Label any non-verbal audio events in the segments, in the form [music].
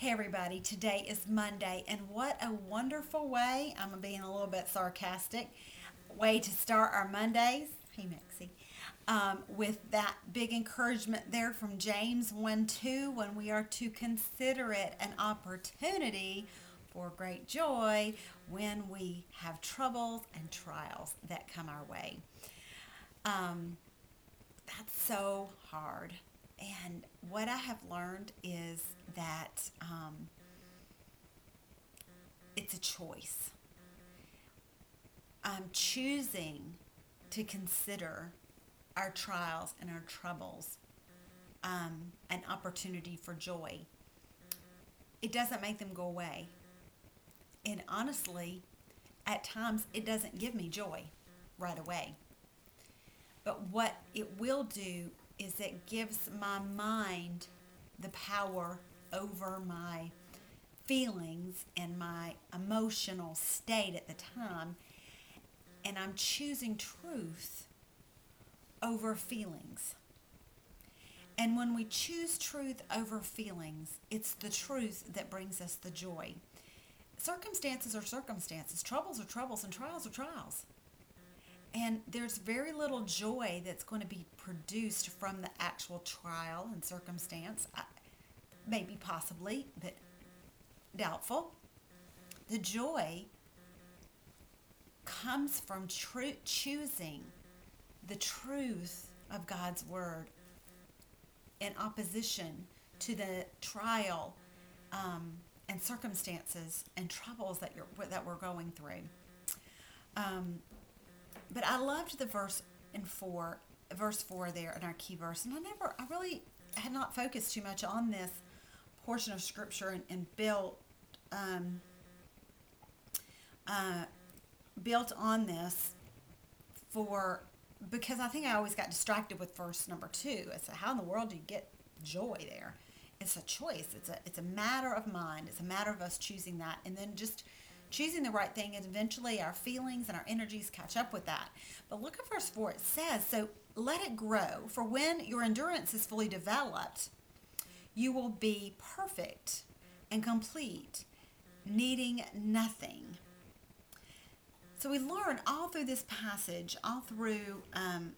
Hey, everybody, today is Monday, and what a wonderful way, I'm being a little bit sarcastic, way to start our Mondays. Hey, Maxie. Um, with that big encouragement there from James 1 2, when we are to consider it an opportunity for great joy when we have troubles and trials that come our way. Um, that's so hard. And what I have learned is that um, it's a choice. I'm choosing to consider our trials and our troubles um, an opportunity for joy. It doesn't make them go away. And honestly, at times it doesn't give me joy right away. But what it will do is it gives my mind the power over my feelings and my emotional state at the time. And I'm choosing truth over feelings. And when we choose truth over feelings, it's the truth that brings us the joy. Circumstances are circumstances, troubles are troubles, and trials are trials. And there's very little joy that's going to be produced from the actual trial and circumstance. Maybe, possibly, but doubtful. The joy comes from tr- choosing the truth of God's word in opposition to the trial um, and circumstances and troubles that you're that we're going through. Um, but I loved the verse in four, verse four there in our key verse, and I never, I really had not focused too much on this portion of scripture and, and built, um, uh, built on this for because I think I always got distracted with verse number two. It's how in the world do you get joy there? It's a choice. It's a it's a matter of mind. It's a matter of us choosing that, and then just choosing the right thing, and eventually our feelings and our energies catch up with that. But look at verse 4. It says, So let it grow, for when your endurance is fully developed, you will be perfect and complete, needing nothing. So we learn all through this passage, all through um,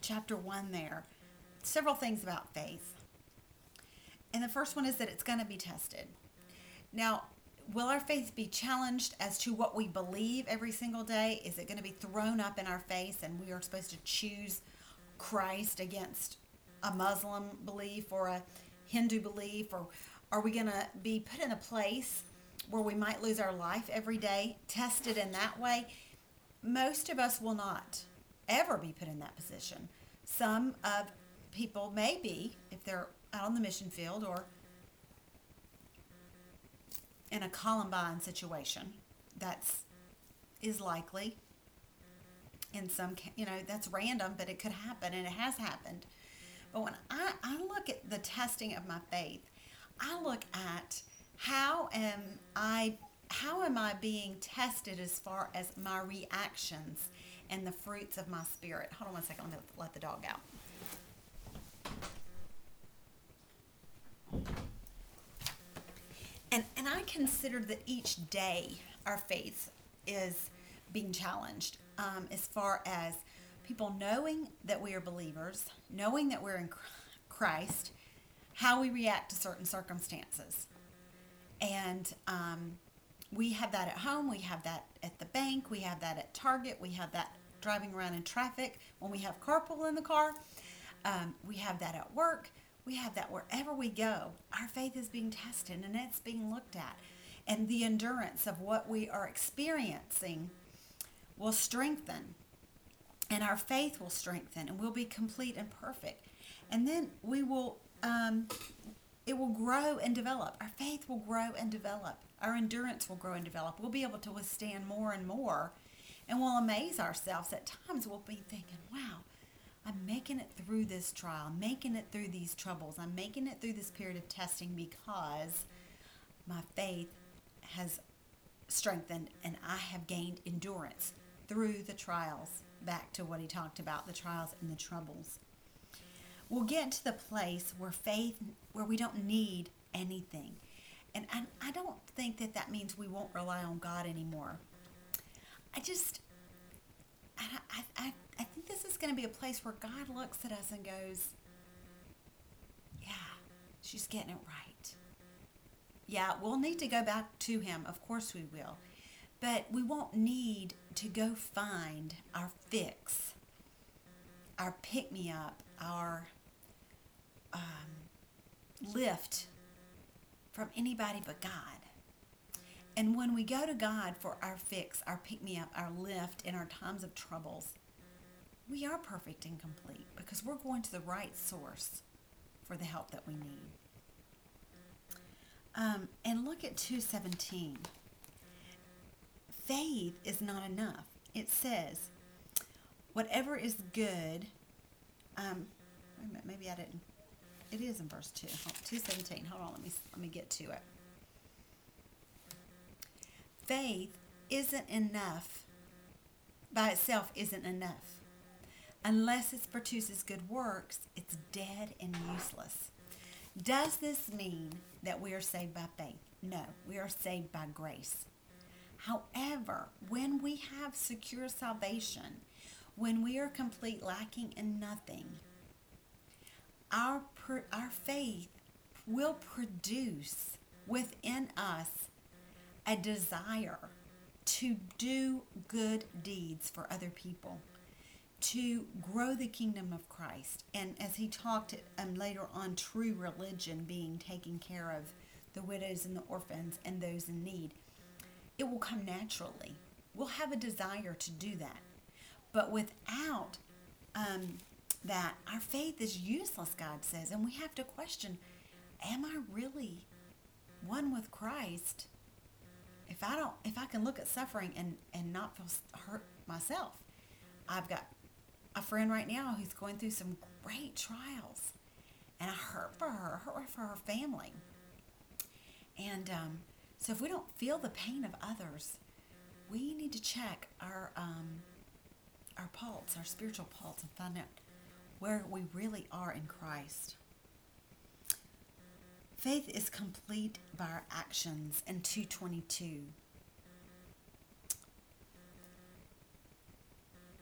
chapter 1 there, several things about faith. And the first one is that it's going to be tested. Now, will our faith be challenged as to what we believe every single day? Is it going to be thrown up in our face and we are supposed to choose Christ against a Muslim belief or a Hindu belief? Or are we going to be put in a place where we might lose our life every day, tested in that way? Most of us will not ever be put in that position. Some of people may be if they're out on the mission field or in a Columbine situation. That's is likely. In some, you know, that's random, but it could happen, and it has happened. But when I, I look at the testing of my faith, I look at how am I how am I being tested as far as my reactions and the fruits of my spirit? Hold on one second. Let me let the dog out. And, I consider that each day our faith is being challenged um, as far as people knowing that we are believers, knowing that we're in Christ, how we react to certain circumstances. And um, we have that at home, we have that at the bank, we have that at Target, we have that driving around in traffic when we have carpool in the car, um, we have that at work, we have that wherever we go. Our faith is being tested and it's being looked at. And the endurance of what we are experiencing will strengthen. And our faith will strengthen and we'll be complete and perfect. And then we will, um, it will grow and develop. Our faith will grow and develop. Our endurance will grow and develop. We'll be able to withstand more and more. And we'll amaze ourselves. At times we'll be thinking, wow, I'm making it through this trial, I'm making it through these troubles, I'm making it through this period of testing because my faith has strengthened and I have gained endurance through the trials. Back to what he talked about the trials and the troubles. We'll get to the place where faith, where we don't need anything. And I, I don't think that that means we won't rely on God anymore. I just, I, I, I, I think this is going to be a place where God looks at us and goes, yeah, she's getting it right. Yeah, we'll need to go back to Him. Of course we will. But we won't need to go find our fix, our pick me up, our um, lift from anybody but God. And when we go to God for our fix, our pick me up, our lift in our times of troubles, we are perfect and complete because we're going to the right source for the help that we need. Um, and look at 217. Faith is not enough. It says, whatever is good, um, wait a minute, maybe I didn't. It is in verse 2. 217. Hold on, let me, let me get to it. Faith isn't enough, by itself isn't enough. Unless it produces good works, it's dead and useless. Does this mean that we are saved by faith? No, we are saved by grace. However, when we have secure salvation, when we are complete, lacking in nothing, our, our faith will produce within us a desire to do good deeds for other people, to grow the kingdom of Christ. And as he talked um, later on, true religion being taking care of the widows and the orphans and those in need, it will come naturally. We'll have a desire to do that. But without um, that, our faith is useless, God says. And we have to question Am I really one with Christ? if I don't, if I can look at suffering and, and not feel hurt myself, I've got a friend right now who's going through some great trials, and I hurt for her, hurt for her family. And um, so, if we don't feel the pain of others, we need to check our um, our pulse, our spiritual pulse, and find out where we really are in Christ. Faith is complete by our actions in 222.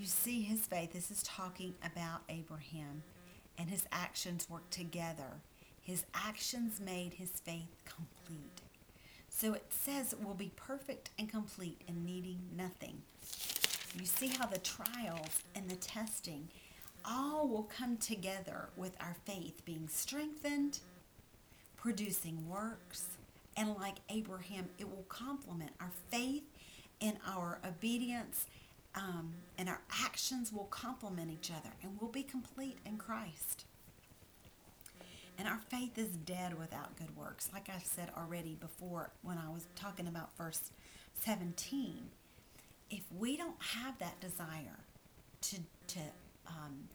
You see his faith. This is talking about Abraham and his actions work together. His actions made his faith complete. So it says it will be perfect and complete and needing nothing. You see how the trials and the testing all will come together with our faith being strengthened producing works. And like Abraham, it will complement our faith and our obedience, um, and our actions will complement each other, and we'll be complete in Christ. And our faith is dead without good works. Like I said already before when I was talking about verse 17, if we don't have that desire to, to um,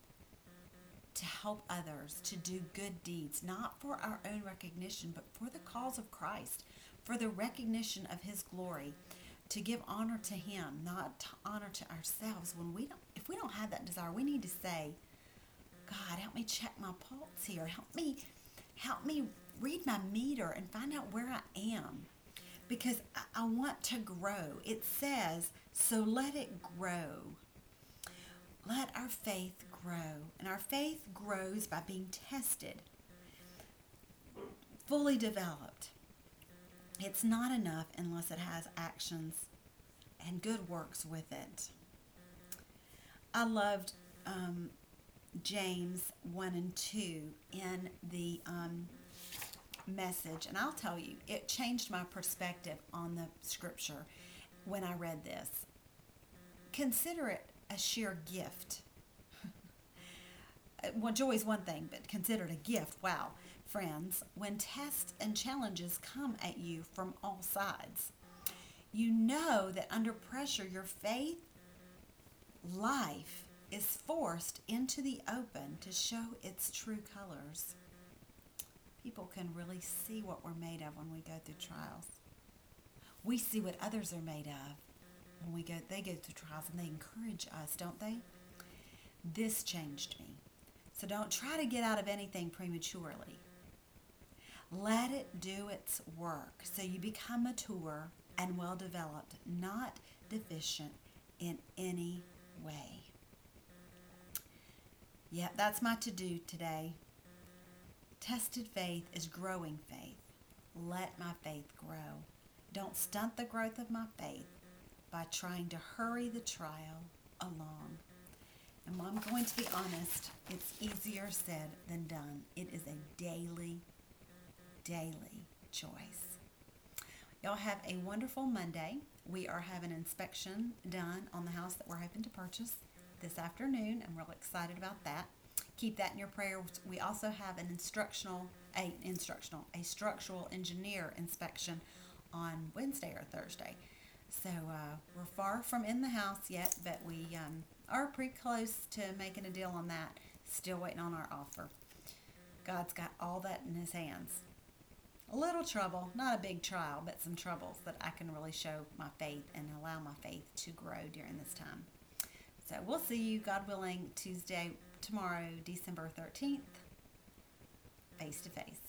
to help others to do good deeds, not for our own recognition, but for the cause of Christ, for the recognition of his glory, to give honor to him, not to honor to ourselves. When we don't if we don't have that desire, we need to say, God, help me check my pulse here. Help me help me read my meter and find out where I am. Because I, I want to grow. It says, so let it grow. Let our faith grow. And our faith grows by being tested, fully developed. It's not enough unless it has actions and good works with it. I loved um, James 1 and 2 in the um, message, and I'll tell you, it changed my perspective on the scripture when I read this. Consider it a sheer gift [laughs] well, joy is one thing, but considered a gift. Wow, friends, when tests and challenges come at you from all sides, you know that under pressure, your faith life is forced into the open to show its true colors. People can really see what we're made of when we go through trials. We see what others are made of when we go they go through trials and they encourage us, don't they? This changed me. So don't try to get out of anything prematurely. Let it do its work so you become mature and well developed, not deficient in any way. Yeah, that's my to do today. Tested faith is growing faith. Let my faith grow. Don't stunt the growth of my faith by trying to hurry the trial along. And I'm going to be honest, it's easier said than done. It is a daily, daily choice. Y'all have a wonderful Monday. We are having inspection done on the house that we're hoping to purchase this afternoon. I'm real excited about that. Keep that in your prayers. We also have an instructional, a instructional, a structural engineer inspection on Wednesday or Thursday. So uh, we're far from in the house yet, but we um, are pretty close to making a deal on that. Still waiting on our offer. God's got all that in His hands. A little trouble, not a big trial, but some troubles that I can really show my faith and allow my faith to grow during this time. So we'll see you, God willing, Tuesday, tomorrow, December 13th, face to face.